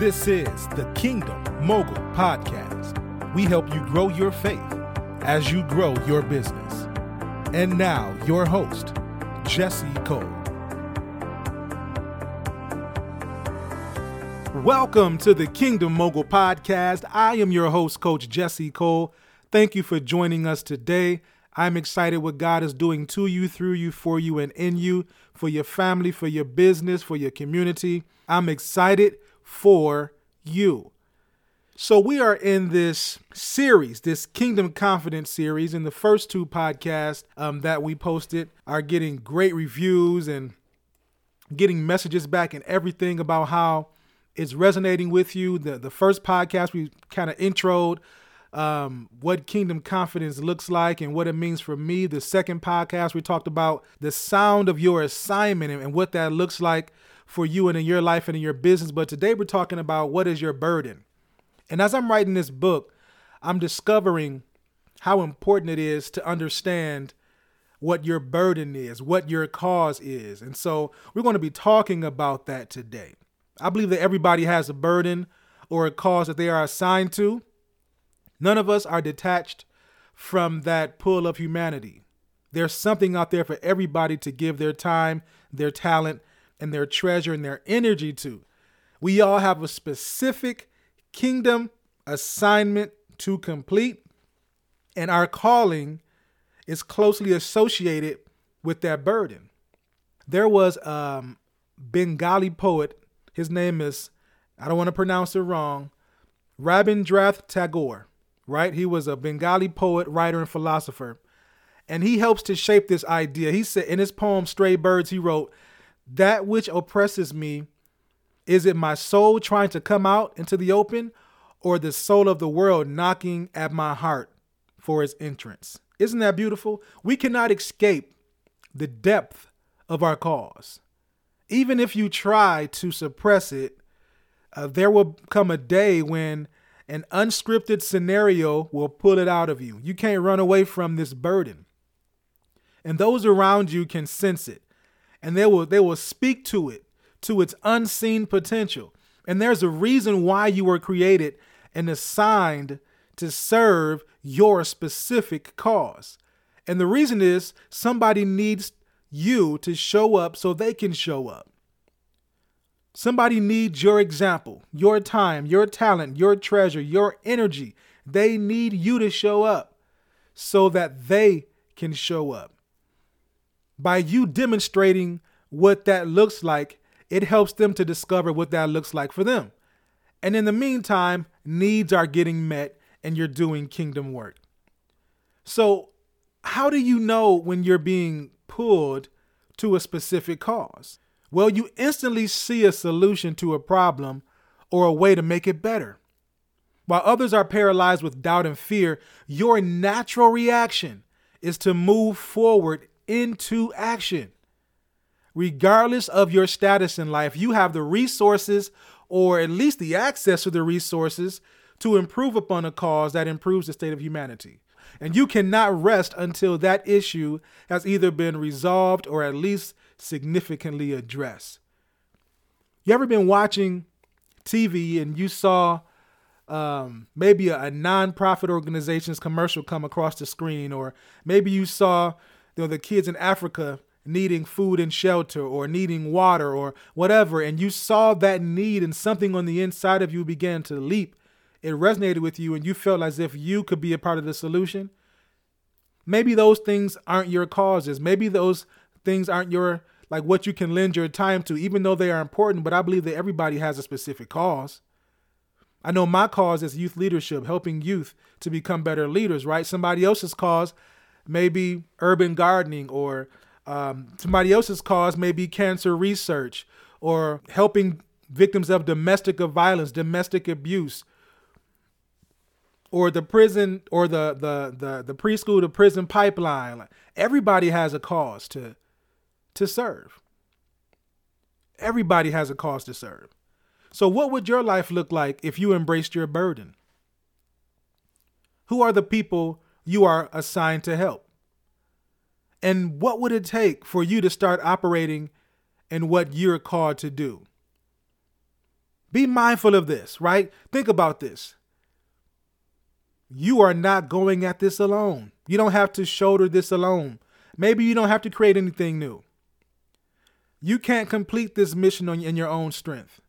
This is the Kingdom Mogul Podcast. We help you grow your faith as you grow your business. And now, your host, Jesse Cole. Welcome to the Kingdom Mogul Podcast. I am your host, Coach Jesse Cole. Thank you for joining us today. I'm excited what God is doing to you, through you, for you, and in you, for your family, for your business, for your community. I'm excited for you. So, we are in this series, this Kingdom Confidence series, and the first two podcasts um, that we posted are getting great reviews and getting messages back and everything about how it's resonating with you. The, the first podcast, we kind of introed um, what kingdom confidence looks like and what it means for me. The second podcast, we talked about the sound of your assignment and, and what that looks like for you and in your life and in your business. But today we're talking about what is your burden. And as I'm writing this book, I'm discovering how important it is to understand what your burden is, what your cause is. And so we're going to be talking about that today. I believe that everybody has a burden or a cause that they are assigned to. None of us are detached from that pull of humanity. There's something out there for everybody to give their time, their talent, and their treasure and their energy to. We all have a specific kingdom assignment to complete, and our calling is closely associated with that burden. There was a um, Bengali poet, his name is, I don't want to pronounce it wrong, Rabindranath Tagore right? He was a Bengali poet, writer, and philosopher. And he helps to shape this idea. He said in his poem Stray Birds, he wrote, That which oppresses me, is it my soul trying to come out into the open, or the soul of the world knocking at my heart for its entrance? Isn't that beautiful? We cannot escape the depth of our cause. Even if you try to suppress it, uh, there will come a day when an unscripted scenario will pull it out of you. You can't run away from this burden. And those around you can sense it. And they will they will speak to it, to its unseen potential. And there's a reason why you were created and assigned to serve your specific cause. And the reason is somebody needs you to show up so they can show up. Somebody needs your example, your time, your talent, your treasure, your energy. They need you to show up so that they can show up. By you demonstrating what that looks like, it helps them to discover what that looks like for them. And in the meantime, needs are getting met and you're doing kingdom work. So, how do you know when you're being pulled to a specific cause? Well, you instantly see a solution to a problem or a way to make it better. While others are paralyzed with doubt and fear, your natural reaction is to move forward into action. Regardless of your status in life, you have the resources or at least the access to the resources to improve upon a cause that improves the state of humanity. And you cannot rest until that issue has either been resolved or at least significantly addressed. You ever been watching TV and you saw um, maybe a, a nonprofit organization's commercial come across the screen, or maybe you saw you know, the kids in Africa needing food and shelter or needing water or whatever, and you saw that need and something on the inside of you began to leap. It resonated with you and you felt as if you could be a part of the solution. Maybe those things aren't your causes. Maybe those things aren't your like what you can lend your time to, even though they are important. But I believe that everybody has a specific cause. I know my cause is youth leadership, helping youth to become better leaders, right? Somebody else's cause may be urban gardening, or um, somebody else's cause may be cancer research, or helping victims of domestic violence, domestic abuse, or the prison, or the the the, the preschool to prison pipeline. Everybody has a cause to to serve. Everybody has a cause to serve. So, what would your life look like if you embraced your burden? Who are the people you are assigned to help? And what would it take for you to start operating in what you're called to do? Be mindful of this, right? Think about this. You are not going at this alone. You don't have to shoulder this alone. Maybe you don't have to create anything new. You can't complete this mission on, in your own strength.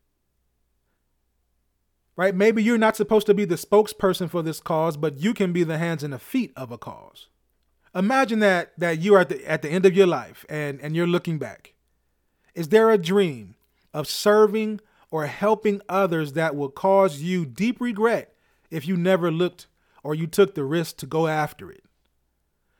Right? Maybe you're not supposed to be the spokesperson for this cause, but you can be the hands and the feet of a cause. Imagine that that you are at the at the end of your life and and you're looking back. Is there a dream of serving or helping others that will cause you deep regret if you never looked or you took the risk to go after it?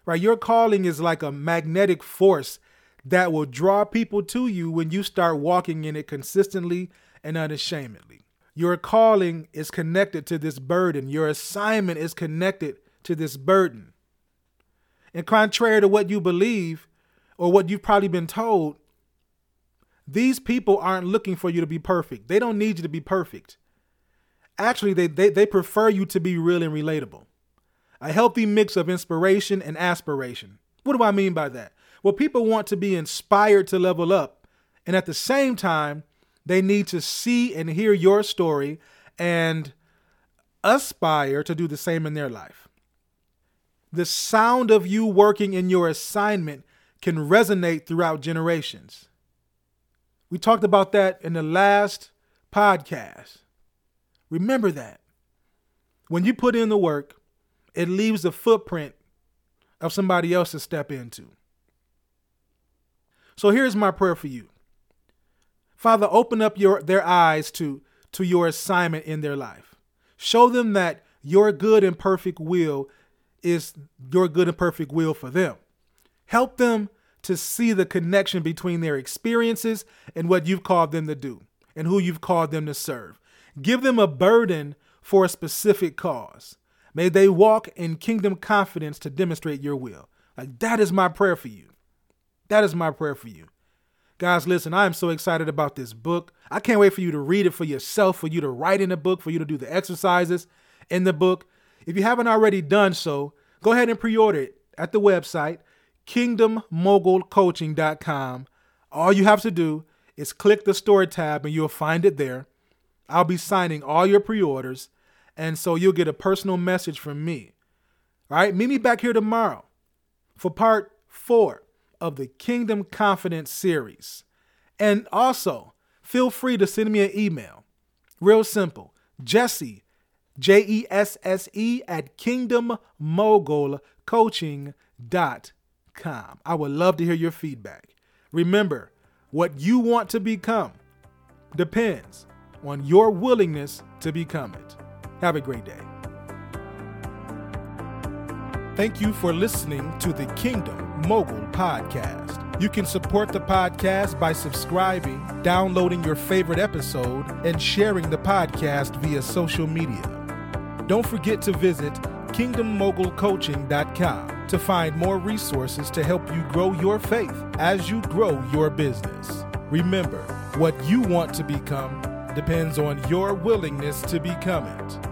Right? Your calling is like a magnetic force that will draw people to you when you start walking in it consistently and unashamedly. Your calling is connected to this burden. Your assignment is connected to this burden. And contrary to what you believe or what you've probably been told, these people aren't looking for you to be perfect. They don't need you to be perfect. Actually, they, they, they prefer you to be real and relatable. A healthy mix of inspiration and aspiration. What do I mean by that? Well, people want to be inspired to level up, and at the same time, they need to see and hear your story and aspire to do the same in their life. The sound of you working in your assignment can resonate throughout generations. We talked about that in the last podcast. Remember that. When you put in the work, it leaves a footprint of somebody else to step into. So here's my prayer for you. Father, open up your their eyes to, to your assignment in their life. Show them that your good and perfect will is your good and perfect will for them. Help them to see the connection between their experiences and what you've called them to do and who you've called them to serve. Give them a burden for a specific cause. May they walk in kingdom confidence to demonstrate your will. Like that is my prayer for you. That is my prayer for you. Guys, listen, I am so excited about this book. I can't wait for you to read it for yourself, for you to write in the book, for you to do the exercises in the book. If you haven't already done so, go ahead and pre order it at the website, kingdommogulcoaching.com. All you have to do is click the store tab and you'll find it there. I'll be signing all your pre orders, and so you'll get a personal message from me. All right, meet me back here tomorrow for part four of the Kingdom Confidence series. And also, feel free to send me an email. Real simple. Jesse, J E S S E, at Kingdom Mogul kingdommogulcoaching.com. I would love to hear your feedback. Remember, what you want to become depends on your willingness to become it. Have a great day. Thank you for listening to the Kingdom Mogul Podcast. You can support the podcast by subscribing, downloading your favorite episode, and sharing the podcast via social media. Don't forget to visit kingdommogulcoaching.com to find more resources to help you grow your faith as you grow your business. Remember, what you want to become depends on your willingness to become it.